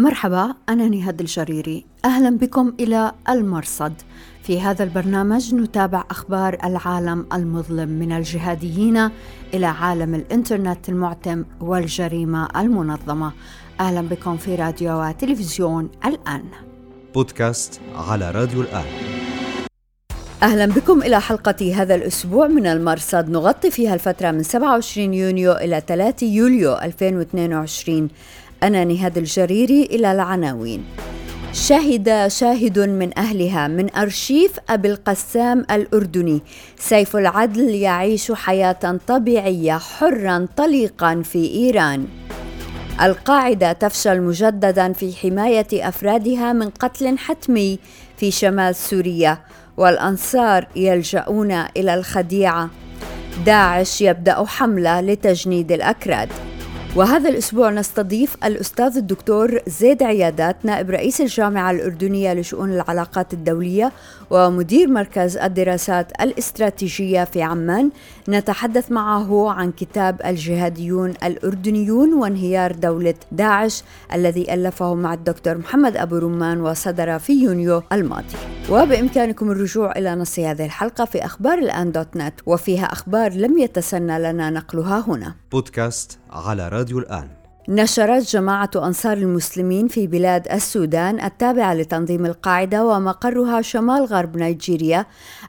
مرحبا أنا نهاد الجريري. أهلا بكم إلى المرصد. في هذا البرنامج نتابع أخبار العالم المظلم من الجهاديين إلى عالم الإنترنت المعتم والجريمة المنظمة. أهلا بكم في راديو وتلفزيون الآن. بودكاست على راديو الآن. أهلا بكم إلى حلقة هذا الأسبوع من المرصد. نغطي فيها الفترة من 27 يونيو إلى 3 يوليو 2022 أنا نهاد الجريري إلى العناوين. شهد شاهد من أهلها من أرشيف أبي القسام الأردني. سيف العدل يعيش حياة طبيعية حرا طليقا في إيران. القاعدة تفشل مجددا في حماية أفرادها من قتل حتمي في شمال سوريا والأنصار يلجؤون إلى الخديعة. داعش يبدأ حملة لتجنيد الأكراد. وهذا الأسبوع نستضيف الأستاذ الدكتور زيد عيادات نائب رئيس الجامعة الأردنية لشؤون العلاقات الدولية ومدير مركز الدراسات الاستراتيجية في عمان نتحدث معه عن كتاب الجهاديون الأردنيون وانهيار دولة داعش الذي ألفه مع الدكتور محمد أبو رمان وصدر في يونيو الماضي. وبإمكانكم الرجوع إلى نص هذه الحلقة في أخبار الآن دوت نت وفيها أخبار لم يتسنى لنا نقلها هنا. بودكاست على راديو الآن. نشرت جماعة أنصار المسلمين في بلاد السودان التابعة لتنظيم القاعدة ومقرها شمال غرب نيجيريا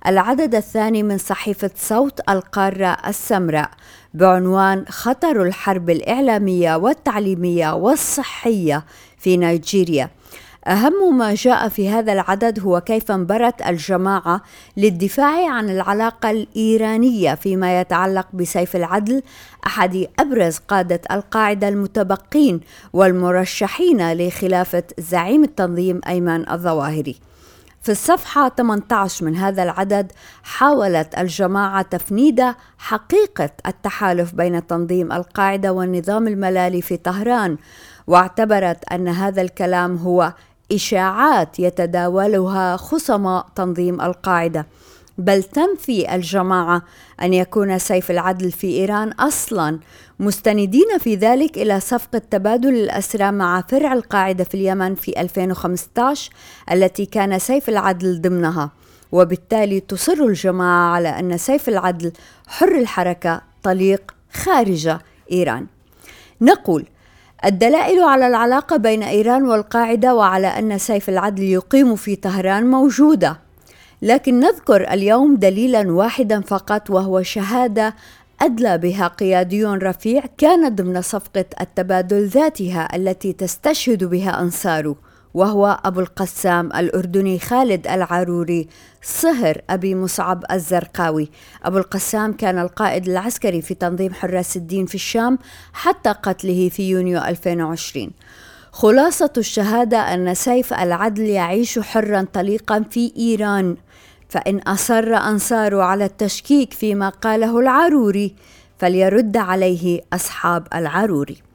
العدد الثاني من صحيفة صوت القارة السمراء بعنوان خطر الحرب الإعلامية والتعليمية والصحية في نيجيريا. أهم ما جاء في هذا العدد هو كيف انبرت الجماعة للدفاع عن العلاقة الإيرانية فيما يتعلق بسيف العدل أحد أبرز قادة القاعدة المتبقين والمرشحين لخلافة زعيم التنظيم أيمن الظواهري. في الصفحة 18 من هذا العدد حاولت الجماعة تفنيد حقيقة التحالف بين تنظيم القاعدة والنظام الملالي في طهران واعتبرت أن هذا الكلام هو إشاعات يتداولها خصماء تنظيم القاعدة. بل تنفي الجماعة أن يكون سيف العدل في إيران أصلا مستندين في ذلك إلى صفقة تبادل الأسرى مع فرع القاعدة في اليمن في 2015 التي كان سيف العدل ضمنها. وبالتالي تصر الجماعة على أن سيف العدل حر الحركة طليق خارج إيران. نقول الدلائل على العلاقة بين إيران والقاعدة وعلى أن سيف العدل يقيم في طهران موجودة. لكن نذكر اليوم دليلا واحدا فقط وهو شهادة أدلى بها قيادي رفيع كان ضمن صفقة التبادل ذاتها التي تستشهد بها أنصاره وهو أبو القسام الأردني خالد العروري صهر أبي مصعب الزرقاوي. أبو القسام كان القائد العسكري في تنظيم حراس الدين في الشام حتى قتله في يونيو 2020 خلاصة الشهادة أن سيف العدل يعيش حرا طليقا في إيران فإن أصر أنصاره على التشكيك فيما قاله العروري فليرد عليه أصحاب العروري.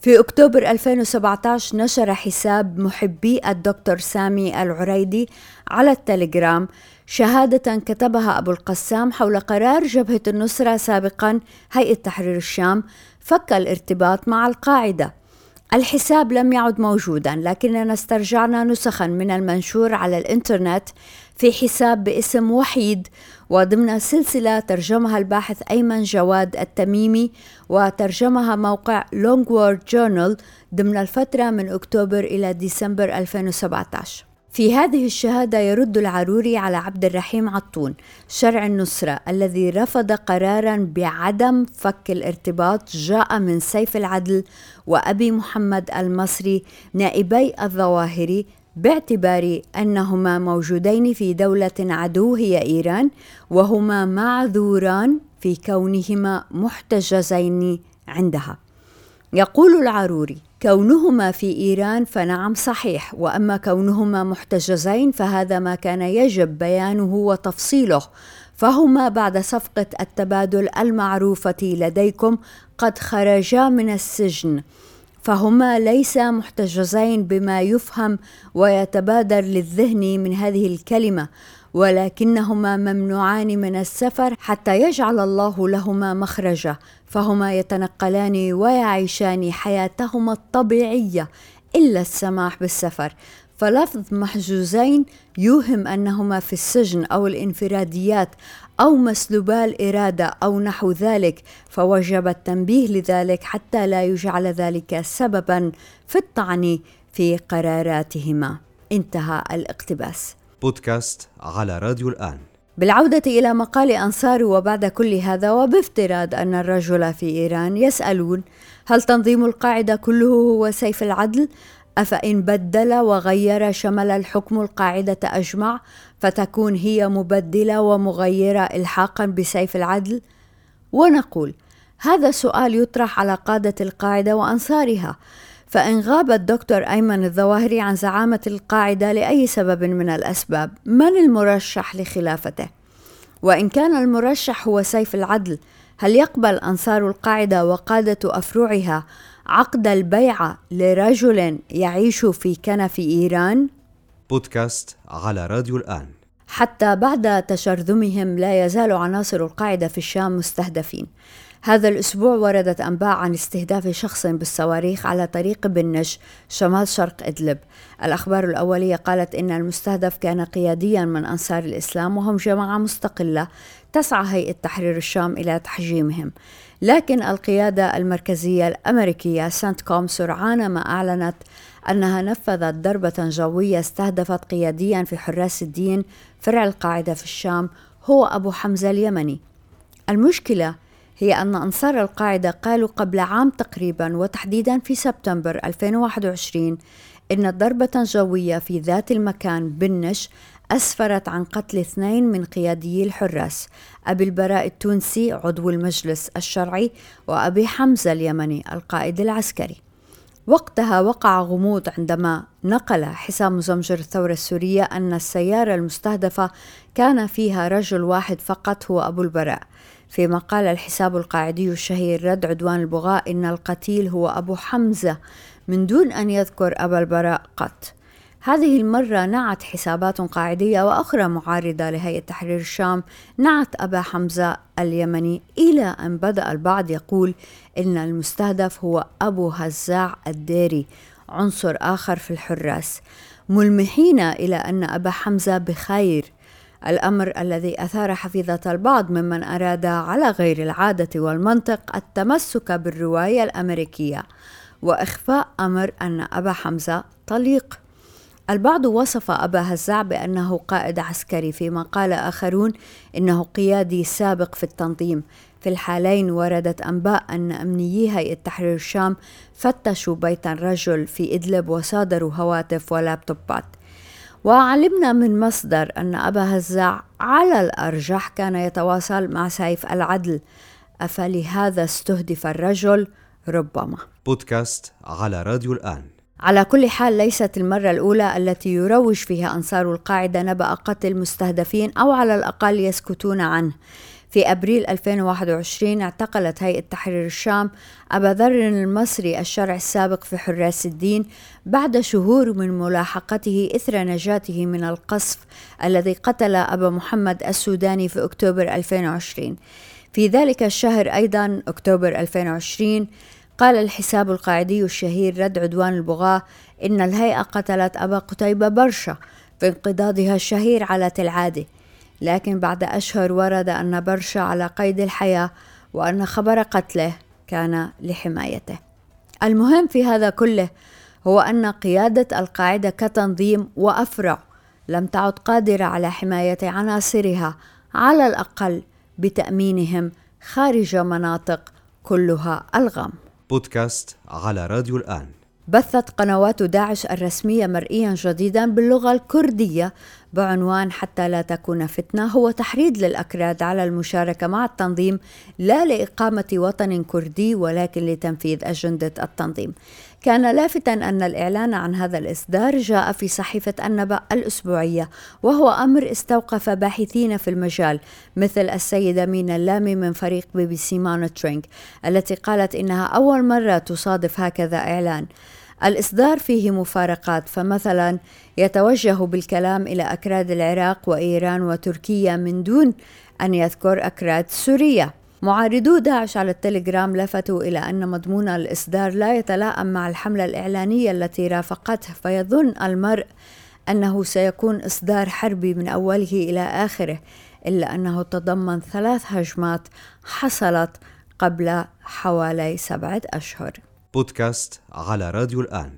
في أكتوبر 2017 نشر حساب محبي الدكتور سامي العريدي على التليجرام شهادة كتبها أبو القسام حول قرار جبهة النصرة سابقا هيئة تحرير الشام فك الارتباط مع القاعدة. الحساب لم يعد موجودا لكننا استرجعنا نسخا من المنشور على الإنترنت في حساب باسم وحيد وضمن سلسلة ترجمها الباحث أيمن جواد التميمي وترجمها موقع Long War Journal ضمن الفترة من أكتوبر إلى ديسمبر 2017 في هذه الشهادة يرد العروري على عبد الرحيم عطون شرع النصرة الذي رفض قرارا بعدم فك الارتباط جاء من سيف العدل وأبي محمد المصري نائبي الظواهري باعتبار أنهما موجودين في دولة عدو هي إيران وهما معذوران في كونهما محتجزين عندها. يقول العروري كونهما في إيران فنعم صحيح وأما كونهما محتجزين فهذا ما كان يجب بيانه وتفصيله. فهما بعد صفقة التبادل المعروفة لديكم قد خرجا من السجن. فهما ليس محتجزين بما يفهم ويتبادر للذهن من هذه الكلمة ولكنهما ممنوعان من السفر حتى يجعل الله لهما مخرجا فهما يتنقلان ويعيشان حياتهما الطبيعية إلا السماح بالسفر. فلفظ محجوزين يوهم أنهما في السجن أو الانفراديات أو مسلوبا الإرادة أو نحو ذلك فوجب التنبيه لذلك حتى لا يجعل ذلك سببا في الطعن في قراراتهما. انتهى الاقتباس. بودكاست على راديو الآن. بالعودة إلى مقال أنصار وبعد كل هذا وبافتراض أن الرجل في إيران يسألون هل تنظيم القاعدة كله هو سيف العدل؟ أفإن بدل وغير شمل الحكم القاعدة أجمع فتكون هي مبدلة ومغيرة إلحاقا بسيف العدل؟ ونقول هذا سؤال يطرح على قادة القاعدة وأنصارها فإن غاب الدكتور أيمن الظواهري عن زعامة القاعدة لأي سبب من الأسباب من المرشح لخلافته؟ وإن كان المرشح هو سيف العدل هل يقبل أنصار القاعدة وقادة أفرعها عقد البيعة لرجل يعيش في كنف إيران؟ بودكاست على راديو الآن. حتى بعد تشرذمهم لا يزال عناصر القاعدة في الشام مستهدفين. هذا الأسبوع وردت أنباء عن استهداف شخص بالصواريخ على طريق بنج شمال شرق إدلب. الأخبار الأولية قالت إن المستهدف كان قياديا من أنصار الإسلام وهم جماعة مستقلة تسعى هيئة تحرير الشام إلى تحجيمهم. لكن القيادة المركزية الأمريكية سانت كوم سرعان ما أعلنت أنها نفذت ضربة جوية استهدفت قياديا في حراس الدين فرع القاعدة في الشام هو أبو حمزة اليمني. المشكلة هي أن أنصار القاعدة قالوا قبل عام تقريبا وتحديدا في سبتمبر 2021 إن ضربة جوية في ذات المكان بنش أسفرت عن قتل اثنين من قياديي الحراس أبي البراء التونسي عضو المجلس الشرعي وأبي حمزة اليمني القائد العسكري. وقتها وقع غموض عندما نقل حسام زمجر الثورة السورية أن السيارة المستهدفة كان فيها رجل واحد فقط هو أبو البراء. فيما قال الحساب القاعدي الشهير رد عدوان البغاء إن القتيل هو أبو حمزة من دون أن يذكر أبا البراء قط. هذه المرة نعت حسابات قاعدية وأخرى معارضة لهيئة تحرير الشام نعت أبا حمزة اليمني إلى أن بدأ البعض يقول إن المستهدف هو أبو هزاع الديري عنصر آخر في الحراس. ملمحين إلى أن أبا حمزة بخير. الأمر الذي أثار حفيظة البعض ممن أراد على غير العادة والمنطق التمسك بالرواية الأمريكية. وإخفاء أمر أن أبا حمزة طليق. البعض وصف أبا هزاع بأنه قائد عسكري فيما قال آخرون إنه قيادي سابق في التنظيم. في الحالين وردت أنباء أن أمنيي هيئة تحرير الشام فتشوا بيت الرجل في إدلب وصادروا هواتف ولابتوبات. وعلمنا من مصدر أن أبا هزاع على الأرجح كان يتواصل مع سيف العدل. أفلهذا استهدف الرجل ربما. بودكاست على راديو الآن. على كل حال ليست المرة الأولى التي يروج فيها أنصار القاعدة نبأ قتل مستهدفين أو على الأقل يسكتون عنه. في أبريل 2021 اعتقلت هيئة تحرير الشام أبا ذر المصري الشرع السابق في حراس الدين بعد شهور من ملاحقته إثر نجاته من القصف الذي قتل أبا محمد السوداني في أكتوبر 2020 في ذلك الشهر أيضا أكتوبر 2020 قال الحساب القاعدي الشهير رد عدوان البغاة إن الهيئة قتلت أبا قتيبة برشا في انقضاضها الشهير على العادة لكن بعد أشهر ورد أن برشا على قيد الحياة وأن خبر قتله كان لحمايته. المهم في هذا كله هو أن قيادة القاعدة كتنظيم وأفرع لم تعد قادرة على حماية عناصرها على الأقل بتأمينهم خارج مناطق كلها الغام بودكاست على راديو الآن. بثت قنوات داعش الرسمية مرئيا جديدا باللغة الكردية بعنوان حتى لا تكون فتنة هو تحريض للأكراد على المشاركة مع التنظيم لا لإقامة وطن كردي ولكن لتنفيذ أجندة التنظيم. كان لافتا أن الإعلان عن هذا الإصدار جاء في صحيفة النبأ الأسبوعية وهو أمر استوقف باحثين في المجال مثل السيدة مينا اللامي من فريق BBC Monitoring التي قالت إنها أول مرة تصادف هكذا إعلان. الإصدار فيه مفارقات فمثلا يتوجه بالكلام إلى أكراد العراق وإيران وتركيا من دون أن يذكر أكراد سوريا. معارضو داعش على التليجرام لفتوا إلى أن مضمون الإصدار لا يتلائم مع الحملة الإعلانية التي رافقته فيظن المرء أنه سيكون إصدار حربي من أوله إلى آخره إلا أنه تضمن ثلاث هجمات حصلت قبل حوالي سبعة أشهر. بودكاست على راديو الآن.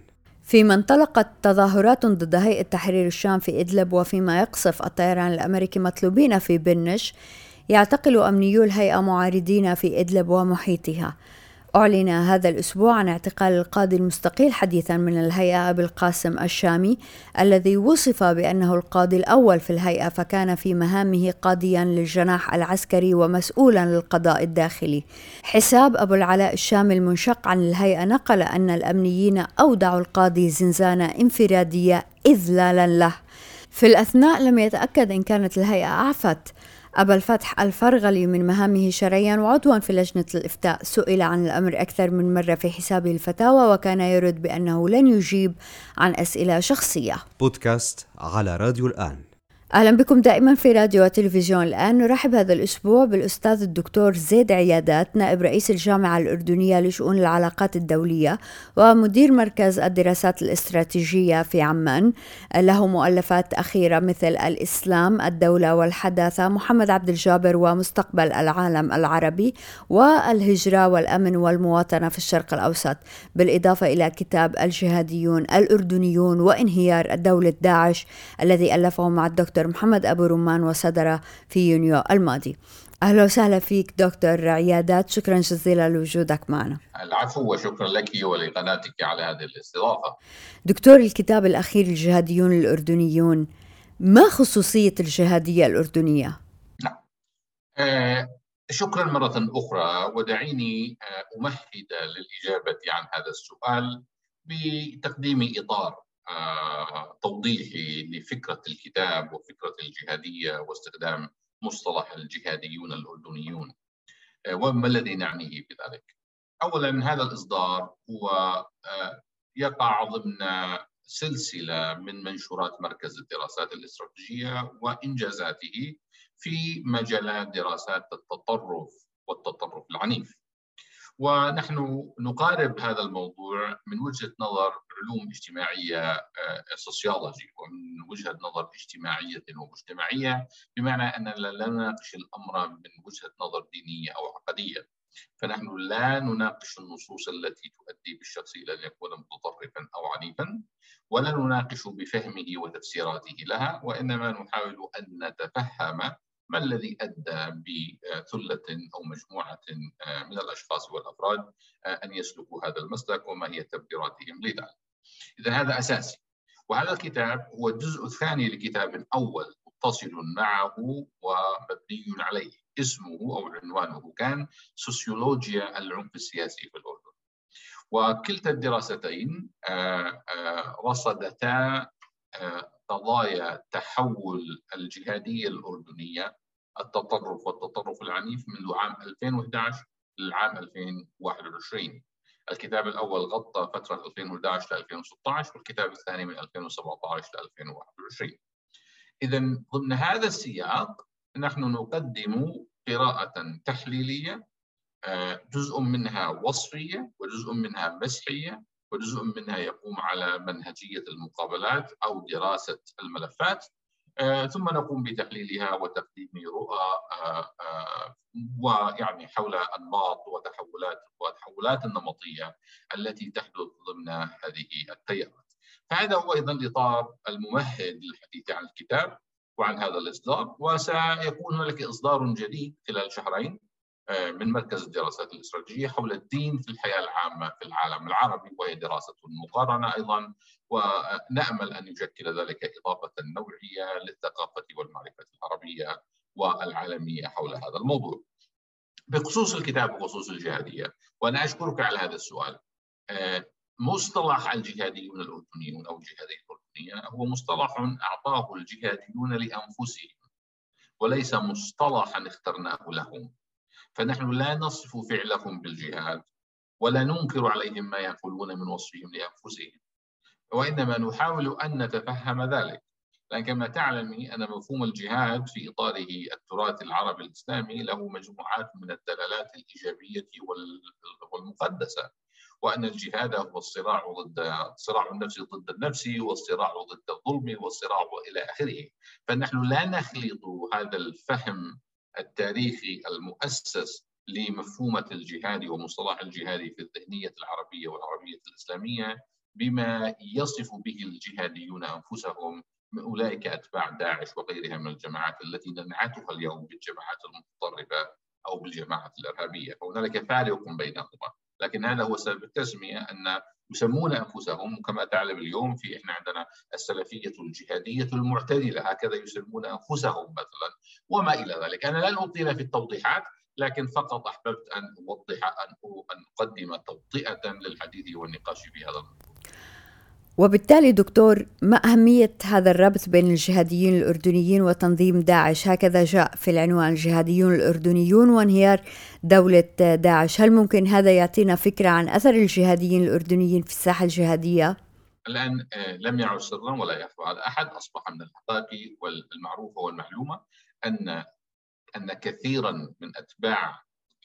فيما انطلقت تظاهرات ضد هيئة تحرير الشام في إدلب وفيما يقصف الطيران الأمريكي مطلوبين في بنش يعتقل أمنيو الهيئة معارضين في إدلب ومحيطها. أعلن هذا الأسبوع عن اعتقال القاضي المستقيل حديثا من الهيئة أبي القاسم الشامي الذي وصف بأنه القاضي الأول في الهيئة فكان في مهامه قاضيا للجناح العسكري ومسؤولا للقضاء الداخلي. حساب أبو العلاء الشامي المنشق عن الهيئة نقل أن الأمنيين أودعوا القاضي زنزانة انفرادية إذلالا له. في الأثناء لم يتأكد إن كانت الهيئة أعفت. أبا الفتح الفرغلي من مهامه شرعيا وعضوا في لجنة الإفتاء. سئل عن الأمر أكثر من مرة في حسابه الفتاوى وكان يرد بأنه لن يجيب عن أسئلة شخصية. بودكاست على راديو الآن. أهلا بكم دائما في راديو وتلفزيون الآن. نرحب هذا الأسبوع بالأستاذ الدكتور زيد عيادات نائب رئيس الجامعة الأردنية لشؤون العلاقات الدولية ومدير مركز الدراسات الاستراتيجية في عمان. له مؤلفات أخيرة مثل الإسلام الدولة والحداثة محمد عبد الجابر ومستقبل العالم العربي والهجرة والأمن والمواطنة في الشرق الأوسط بالإضافة إلى كتاب الجهاديون الأردنيون وانهيار الدولة داعش الذي ألفه مع الدكتور دكتور محمد أبو رمان وصدر في يونيو الماضي. أهلا وسهلا فيك دكتور عيادات شكرا جزيلا لوجودك معنا. العفو وشكرا لك ولقناتك على هذه الاستضافة. دكتور الكتاب الأخير الجهاديون الأردنيون ما خصوصية الجهادية الأردنية؟ نعم. آه شكرا مرة أخرى ودعيني آه أمهد للإجابة عن هذا السؤال بتقديم إطار توضيحي لفكرة الكتاب وفكرة الجهادية واستخدام مصطلح الجهاديون الأردنيون. آه، وما الذي نعنيه بذلك؟ أولا هذا الإصدار هو آه، يقع ضمن سلسلة من منشورات مركز الدراسات الاستراتيجية وإنجازاته في مجالات دراسات التطرف والتطرف العنيف. ونحن نقارب هذا الموضوع من وجهة نظر علوم اجتماعية سوسيولوجي آه، ومن وجهة نظر اجتماعية ومجتمعية بمعنى أننا لا نناقش الأمر من وجهة نظر دينية أو عقدية. فنحن لا نناقش النصوص التي تؤدي بالشخص إلى أن يكون متطرفا أو عنيفا ولا نناقش بفهمه وتفسيراته لها وإنما نحاول أن نتفهم ما الذي أدى بثلة أو مجموعة آه، من الأشخاص والأفراد آه، أن يسلكوا هذا المسلك وما هي تبريراتهم لذلك. إذا هذا أساسي. وهذا الكتاب هو الجزء الثاني لكتاب أول متصل معه ومبني عليه اسمه أو عنوانه كان سوسيولوجيا العنف السياسي في الأردن. وكلتا الدراستين آه، رصدتا قضايا تحول الجهادية الأردنية التطرف والتطرف العنيف منذ عام 2011 للعام 2021 الكتاب الأول غطى فترة 2011 ل 2016 والكتاب الثاني من 2017 ل 2021 إذا ضمن هذا السياق نحن نقدم قراءة تحليلية آه، جزء منها وصفية وجزء منها مسحية وجزء منها يقوم على منهجية المقابلات أو دراسة الملفات آه، ثم نقوم بتحليلها وتقديم رؤى آه، آه، ويعني حول أنماط وتحولات والتحولات النمطية التي تحدث ضمن هذه التيارات. فهذا هو أيضا الإطار الممهد للحديث عن الكتاب وعن هذا الإصدار وسيكون هناك إصدار جديد خلال شهرين من مركز الدراسات الاستراتيجيه حول الدين في الحياة العامة في العالم العربي وهي دراسة مقارنة أيضا ونأمل أن يشكل ذلك إضافة نوعية للثقافة والمعرفة العربية والعالمية حول هذا الموضوع. بخصوص الكتاب وخصوص الجهادية وأنا أشكرك على هذا السؤال. مصطلح الجهاديون الأردنيون أو الجهادية الأردنية هو مصطلح أعطاه الجهاديون لأنفسهم وليس مصطلحا اخترناه لهم. فنحن لا نصف فعلهم بالجهاد ولا ننكر عليهم ما يقولون من وصفهم لأنفسهم. وإنما نحاول أن نتفهم ذلك. لأن كما تعلمي أن مفهوم الجهاد في إطاره التراث العربي الإسلامي له مجموعات من الدلالات الإيجابية والمقدسة. وأن الجهاد هو الصراع ضد صراع النفس ضد النفس والصراع ضد الظلم والصراع إلى آخره. فنحن لا نخلط هذا الفهم التاريخي المؤسس لمفهومة الجهاد ومصطلح الجهاد في الذهنية العربية والعربية الإسلامية بما يصف به الجهاديون أنفسهم من أولئك أتباع داعش وغيرها من الجماعات التي ننعتها اليوم بالجماعات المتطرفة أو بالجماعات الإرهابية. فهنالك فارق بينهما. لكن هذا هو سبب التسمية أن يسمون أنفسهم كما تعلم اليوم في إحنا عندنا السلفية الجهادية المعتدلة. هكذا يسمون أنفسهم مثلا وما إلى ذلك. أنا لن أطيل في التوضيحات لكن فقط أحببت أن أوضح أن أقدم توطئة للحديث والنقاش في هذا الموضوع. وبالتالي دكتور ما أهمية هذا الربط بين الجهاديين الأردنيين وتنظيم داعش؟ هكذا جاء في العنوان الجهاديون الأردنيون وانهيار دولة داعش. هل ممكن هذا يعطينا فكرة عن أثر الجهاديين الأردنيين في الساحة الجهادية؟ الآن آه، لم يعد سرا ولا يخفى على أحد. أصبح من الحقائق والمعروفة والمعلومة أن أن كثيرا من أتباع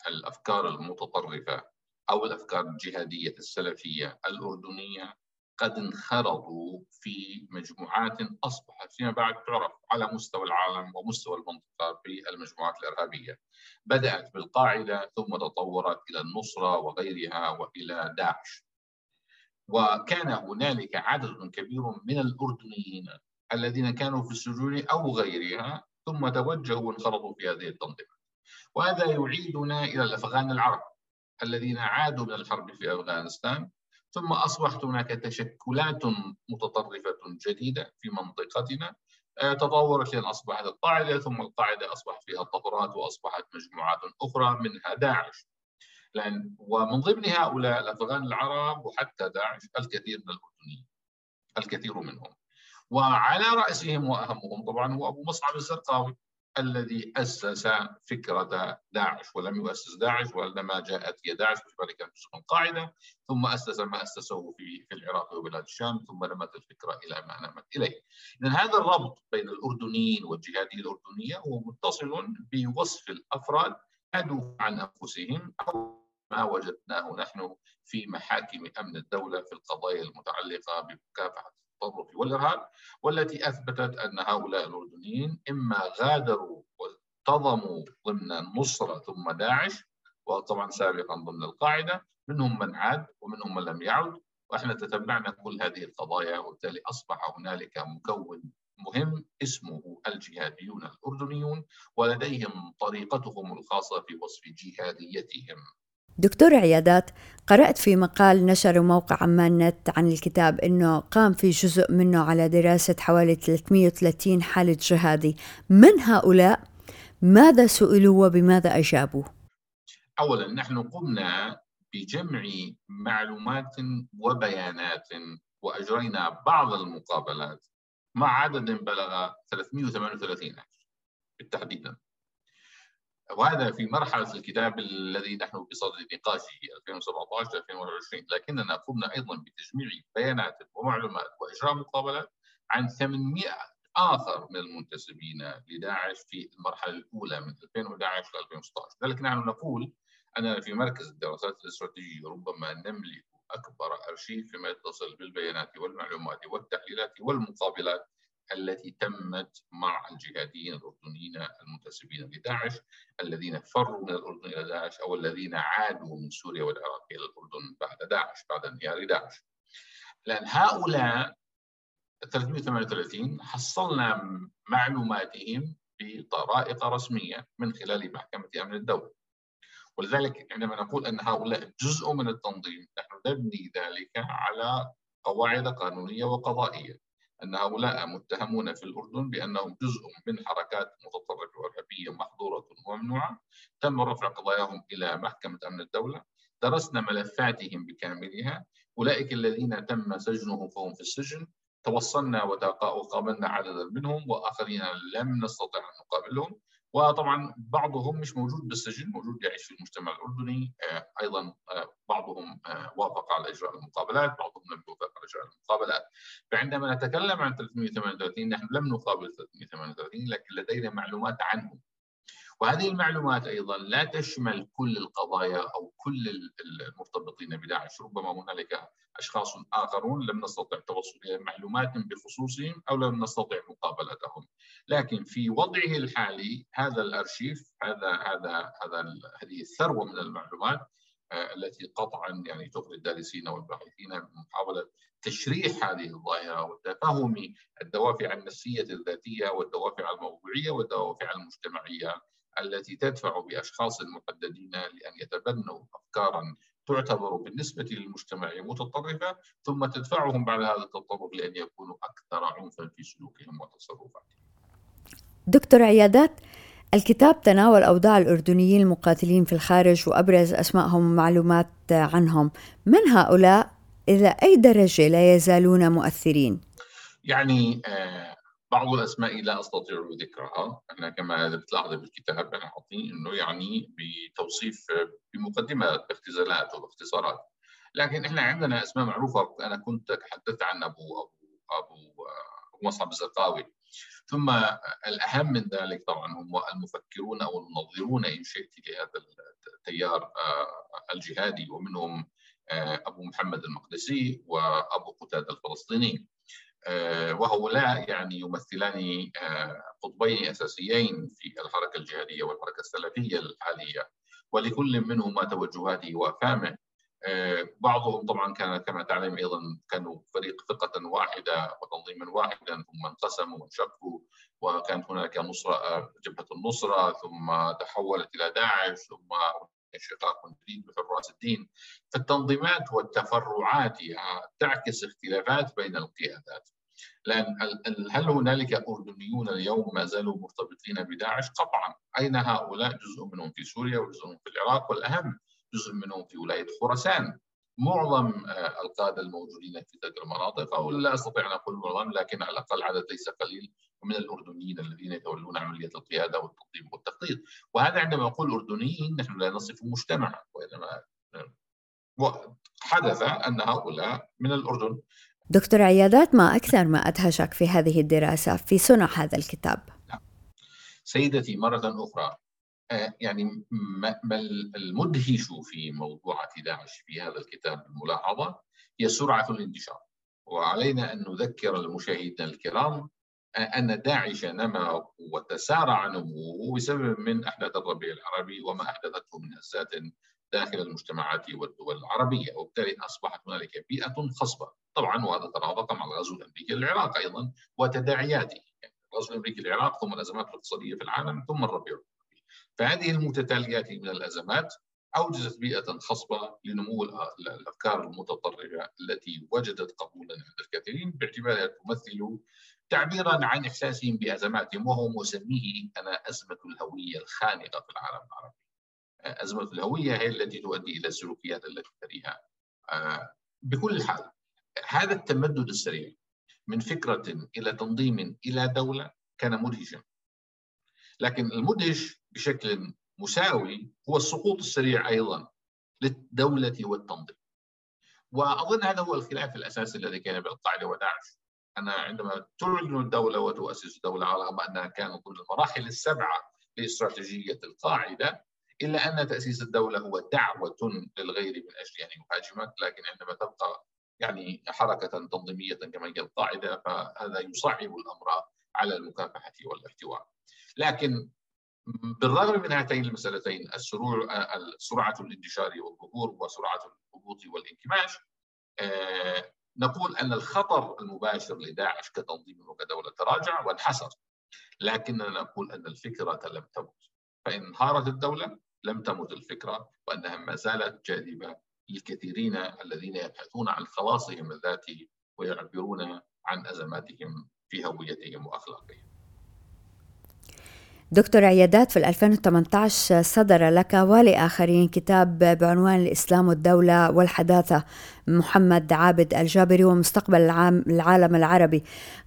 الأفكار المتطرفة أو الأفكار الجهادية السلفية الأردنية قد انخرطوا في مجموعات أصبحت فيما بعد تعرف على مستوى العالم ومستوى المنطقة بالمجموعات الإرهابية. بدأت بالقاعدة ثم تطورت إلى النصرة وغيرها وإلى داعش. وكان هنالك عدد كبير من الأردنيين الذين كانوا في السجون أو غيرها ثم توجهوا وانخرطوا في هذه التنظيمات. وهذا يعيدنا إلى الأفغان العرب الذين عادوا من الحرب في أفغانستان ثم أصبحت هناك تشكلات متطرفة جديدة في منطقتنا آه، تطورت لأن أصبحت القاعدة ثم القاعدة أصبحت فيها طفرات وأصبحت مجموعات أخرى منها داعش. لأن ومن ضمن هؤلاء الأفغان العرب وحتى داعش الكثير من الأردنيين الكثير منهم. وعلى رأسهم وأهمهم طبعا هو أبو مصعب الزرقاوي. الذي أسس فكرة داعش ولم يؤسس داعش وإنما جاءت هي داعش بالنسبة كانت جزء من القاعدة ثم أسس ما أسسه في في العراق وبلاد الشام ثم نمت الفكرة إلى ما نمت إليه. إذن هذا الربط بين الأردنيين والجهادية الأردنية هو متصل بوصف الأفراد عادوا عن أنفسهم أو ما وجدناه نحن في محاكم أمن الدولة في القضايا المتعلقة بمكافحة التطرف والإرهاب والتي أثبتت أن هؤلاء الأردنيين إما غادروا وانتظموا ضمن النصرة ثم داعش وطبعا سابقا ضمن القاعدة منهم من عاد ومنهم من لم يعد وإحنا تتبعنا كل هذه القضايا وبالتالي أصبح هنالك مكون مهم اسمه الجهاديون الأردنيون ولديهم طريقتهم الخاصة في وصف جهاديتهم. دكتور عيادات قرأت في مقال نشر موقع عمان نت عن الكتاب أنه قام في جزء منه على دراسة حوالي 330 حالة جهادي. من هؤلاء؟ ماذا سئلوا وبماذا أجابوا؟ أولا نحن قمنا بجمع معلومات وبيانات وأجرينا بعض المقابلات مع عدد بلغ 338 بالتحديد. وهذا في مرحلة الكتاب الذي نحن بصدد نقاشه 2017 2021 لكننا قمنا أيضا بتجميع بيانات ومعلومات وإجراء مقابلات عن 800 آخر من المنتسبين لداعش في المرحلة الأولى من 2011 ل 2016 لذلك نحن نقول أننا في مركز الدراسات الاستراتيجية ربما نملك أكبر أرشيف فيما يتصل بالبيانات والمعلومات والتحليلات والمقابلات التي تمت مع الجهاديين الأردنيين المنتسبين لداعش الذين فروا من الأردن إلى داعش أو الذين عادوا من سوريا والعراق إلى الأردن بعد داعش بعد انهيار داعش. لأن هؤلاء 338 حصلنا معلوماتهم بطرائق رسمية من خلال محكمة أمن الدولة. ولذلك عندما نقول أن هؤلاء جزء من التنظيم نحن نبني ذلك على قواعد قانونية وقضائية. أن هؤلاء متهمون في الأردن بأنهم جزء من حركات متطرفة وإرهابية محظورة وممنوعة. تم رفع قضاياهم إلى محكمة أمن الدولة. درسنا ملفاتهم بكاملها. أولئك الذين تم سجنهم فهم في السجن. توصلنا وقابلنا عددا منهم وآخرين لم نستطع أن نقابلهم. وطبعا بعضهم مش موجود بالسجن موجود يعيش في المجتمع الأردني آه، أيضا آه، بعضهم آه، وافق على إجراء المقابلات بعضهم لم يوافق على إجراء المقابلات. فعندما نتكلم عن 338 نحن لم نقابل 338 لكن لدينا معلومات عنهم. وهذه المعلومات أيضا لا تشمل كل القضايا أو كل المرتبطين بداعش، ربما هنالك أشخاص آخرون لم نستطع التوصل إلى معلومات بخصوصهم أو لم نستطع مقابلتهم، لكن في وضعه الحالي هذا الأرشيف هذا هذا هذا هذه الثروة من المعلومات آه، التي قطعا يعني تغري الدارسين والباحثين بمحاوله تشريح هذه الظاهرة وتفهم الدوافع النفسية الذاتية والدوافع الموضوعية والدوافع المجتمعية. التي تدفع بأشخاص محددين لأن يتبنوا افكارا تعتبر بالنسبة للمجتمع متطرفة ثم تدفعهم بعد هذا التطرف لأن يكونوا أكثر عنفا في سلوكهم وتصرفاتهم. دكتور عيادات الكتاب تناول أوضاع الأردنيين المقاتلين في الخارج وأبرز أسمائهم ومعلومات عنهم من هؤلاء إلى أي درجة لا يزالون مؤثرين؟ يعني آه بعض الأسماء لا أستطيع ذكرها. أنا كما بتلاحظ بالكتاب أنا حاطين إنه يعني بتوصيف بمقدمة اختزالات وباختصارات لكن إحنا عندنا أسماء معروفة. أنا كنت تحدثت عن أبو أبو أبو, مصعب الزرقاوي. ثم الأهم من ذلك طبعا هم المفكرون أو المنظرون إن شئت لهذا التيار آه، الجهادي. ومنهم آه، أبو محمد المقدسي وأبو قتادة الفلسطيني. وهؤلاء يعني يمثلان آه، قطبين أساسيين في الحركة الجهادية والحركة السلفية الحالية. ولكل منهما توجهاته وافهامه آه، بعضهم طبعا كان كما تعلم أيضا كانوا فريق ثقة واحدة وتنظيما واحدا ثم انقسموا وانشقوا وكانت هناك نصرة جبهة النصرة ثم تحولت إلى داعش ثم انشقاق جديد بحراس الدين. فالتنظيمات والتفرعات تعكس اختلافات بين القيادات. لأن هل هنالك أردنيون اليوم ما زالوا مرتبطين بداعش؟ قطعا أين هؤلاء؟ جزء منهم في سوريا وجزء منهم في العراق والأهم جزء منهم في ولاية خراسان معظم آه، القادة الموجودين في تلك المناطق أو لا أستطيع أن أقول معظم لكن على الأقل عدد ليس قليل من الأردنيين الذين يتولون عملية القيادة والتنظيم والتخطيط وهذا عندما نقول أردنيين نحن لا نصف مجتمعا وإنما آه، حدث أن هؤلاء من الأردن دكتور عيادات ما أكثر ما أدهشك في هذه الدراسة في صنع هذا الكتاب؟ سيدتي مرة أخرى آه، يعني ما المدهش في موضوع داعش في هذا الكتاب الملاحظة هي سرعة الانتشار. وعلينا أن نذكر المشاهدين الكرام آه، أن داعش نما وتسارع نموه بسبب من أحداث الربيع العربي وما أحدثته من هزات داخل المجتمعات والدول العربية وبالتالي أصبحت هنالك بيئة خصبة. طبعا وهذا ترافق مع الغزو الأمريكي للعراق أيضا وتداعياته. يعني الغزو الأمريكي للعراق ثم الأزمات الاقتصادية في العالم ثم الربيع فهذه المتتاليات من الأزمات أوجدت بيئة خصبة لنمو الأفكار المتطرفة التي وجدت قبولا عند الكثيرين باعتبارها تمثل تعبيرا عن إحساسهم بأزماتهم وهو مسميه أنا أزمة الهوية الخانقة في العالم العربي. أزمة الهوية هي التي تؤدي إلى السلوكيات التي تليها آه، بكل حال هذا التمدد السريع من فكرة إلى تنظيم إلى دولة كان مدهشا. لكن المدهش بشكل مساوي هو السقوط السريع أيضا للدولة والتنظيم. وأظن هذا هو الخلاف الأساسي الذي كان بين القاعدة وداعش أنا عندما تعلن الدولة وتؤسس الدولة رغم أنها كانت ضمن المراحل السبعة لإستراتيجية القاعدة إلا أن تأسيس الدولة هو دعوة للغير من أجل أن يهاجمك لكن عندما تبقى يعني حركة تنظيمية كما هي القاعدة فهذا يصعب الأمر على المكافحة والاحتواء. لكن بالرغم من هاتين المسألتين السرور سرعة الانتشار والظهور وسرعة الهبوط والانكماش آه، نقول أن الخطر المباشر لداعش كتنظيم وكدولة تراجع وانحسر. لكننا نقول أن الفكرة لم تمت. فإن انهارت الدولة لم تمت الفكرة وأنها ما زالت جاذبة للكثيرين الذين يبحثون عن خلاصهم الذاتي ويعبرون عن أزماتهم في هويتهم وأخلاقهم. دكتور عيادات في 2018 صدر لك ولآخرين كتاب بعنوان الإسلام والدولة والحداثة محمد عابد الجابري ومستقبل العالم العربي.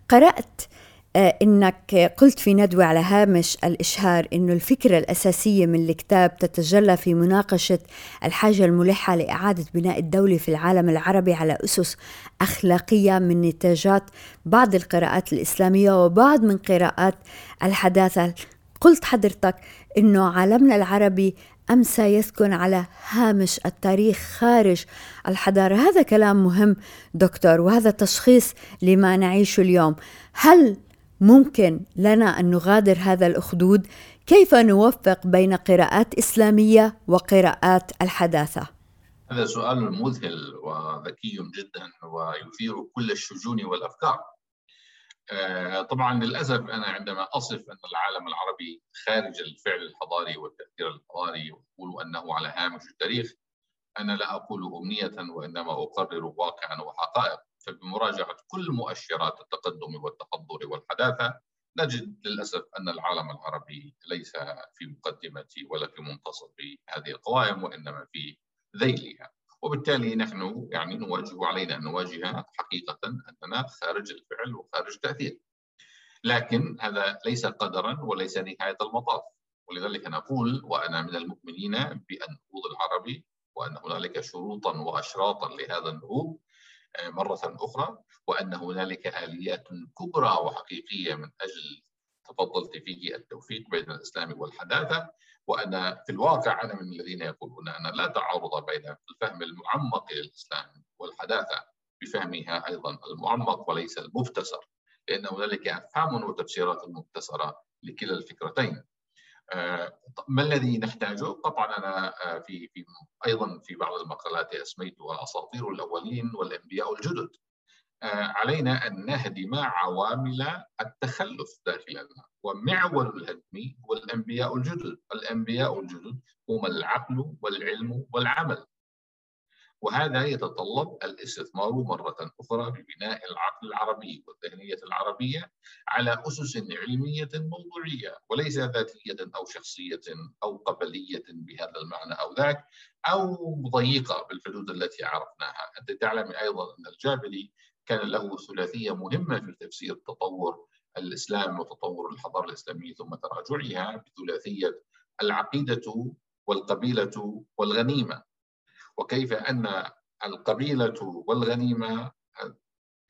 قرأت آه، إنك قلت في ندوة على هامش الإشهار إنه الفكرة الأساسية من الكتاب تتجلى في مناقشة الحاجة الملحة لإعادة بناء الدولة في العالم العربي على أسس أخلاقية من نتاجات بعض القراءات الإسلامية وبعض من قراءات الحداثة. قلت حضرتك إنه عالمنا العربي أمسى يسكن على هامش التاريخ خارج الحضارة. هذا كلام مهم دكتور وهذا تشخيص لما نعيشه اليوم. هل ممكن لنا أن نغادر هذا الأخدود كيف نوفق بين قراءات إسلامية وقراءات الحداثة؟ هذا سؤال مذهل وذكي جدا ويثير كل الشجون والأفكار. آه، طبعا للأسف أنا عندما أصف أن العالم العربي خارج الفعل الحضاري والتاثير الحضاري واقول أنه على هامش التاريخ أنا لا أقول أمنية وإنما أقرر واقعا وحقائق. فبمراجعة كل مؤشرات التقدم والتحضر والحداثة نجد للأسف أن العالم العربي ليس في مقدمة ولا في منتصف هذه القوائم وإنما في ذيلها. وبالتالي نحن يعني نواجه علينا أن نواجه حقيقة أننا خارج الفعل وخارج التاثير. لكن هذا ليس قدرا وليس نهاية المطاف. ولذلك نقول وأنا من المؤمنين بالنهوض العربي وأن هنالك شروطا واشراطا لهذا النهوض آه، مرة أخرى وأن هنالك آليات كبرى وحقيقية من أجل تفضلت فيه التوفيق بين الإسلام والحداثة وأنا في الواقع أنا من الذين يقولون أن لا تعارض بين الفهم المعمق للإسلام والحداثة بفهمها أيضا المعمق وليس المبتسر لأن هنالك أفهام وتفسيرات مبتسرة لكلا الفكرتين. آه، ما الذي نحتاجه؟ طبعا أنا آه، في في أيضا في بعض المقالات اسميتها الاساطير الأولين والأنبياء الجدد. آه، علينا أن نهدم عوامل التخلف داخلنا ومعول الهدم هو الأنبياء الجدد، الأنبياء الجدد هم العقل والعلم والعمل. وهذا يتطلب الاستثمار مرة أخرى في بناء العقل العربي والذهنية العربية على أسس علمية موضوعية وليس ذاتية أو شخصية أو قبلية بهذا المعنى أو ذاك أو ضيقة بالحدود التي عرفناها. أنت تعلم أيضا أن الجابري كان له ثلاثية مهمة في تفسير تطور الإسلام وتطور الحضارة الإسلامية ثم تراجعها بثلاثية العقيدة والقبيلة والغنيمة. وكيف أن القبيلة والغنيمة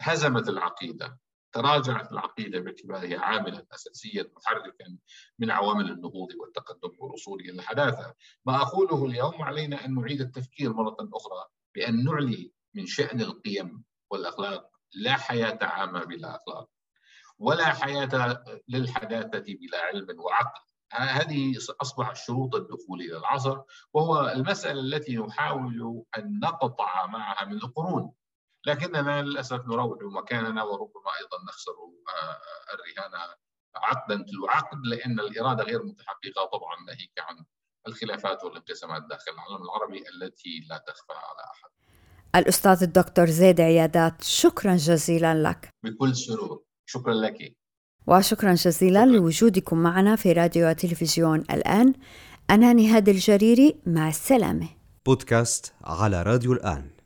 هزمت العقيدة تراجعت العقيدة باعتبارها عاملا أساسيا محركا من عوامل النهوض والتقدم والوصول إلى الحداثة. ما أقوله اليوم علينا أن نعيد التفكير مرة أخرى بأن نعلي من شأن القيم والأخلاق. لا حياة عامة بلا أخلاق ولا حياة للحداثة بلا علم وعقل. هذه أصبح شروط الدخول إلى العصر وهو المسألة التي نحاول أن نقطع معها من القرون. لكننا للأسف نروع مكاننا وربما أيضا نخسر آه، الرهان عقدا تلو عقد لأن الإرادة غير متحققة طبعا ناهيك عن الخلافات والانقسامات داخل العالم العربي التي لا تخفى على أحد. الأستاذ الدكتور زيد عيادات شكرا جزيلا لك. بكل سرور. شكرا لك. وشكرا جزيلا. لوجودكم معنا في راديو وتلفزيون الآن. أنا نهاد الجريري مع السلامة. بودكاست على راديو الآن.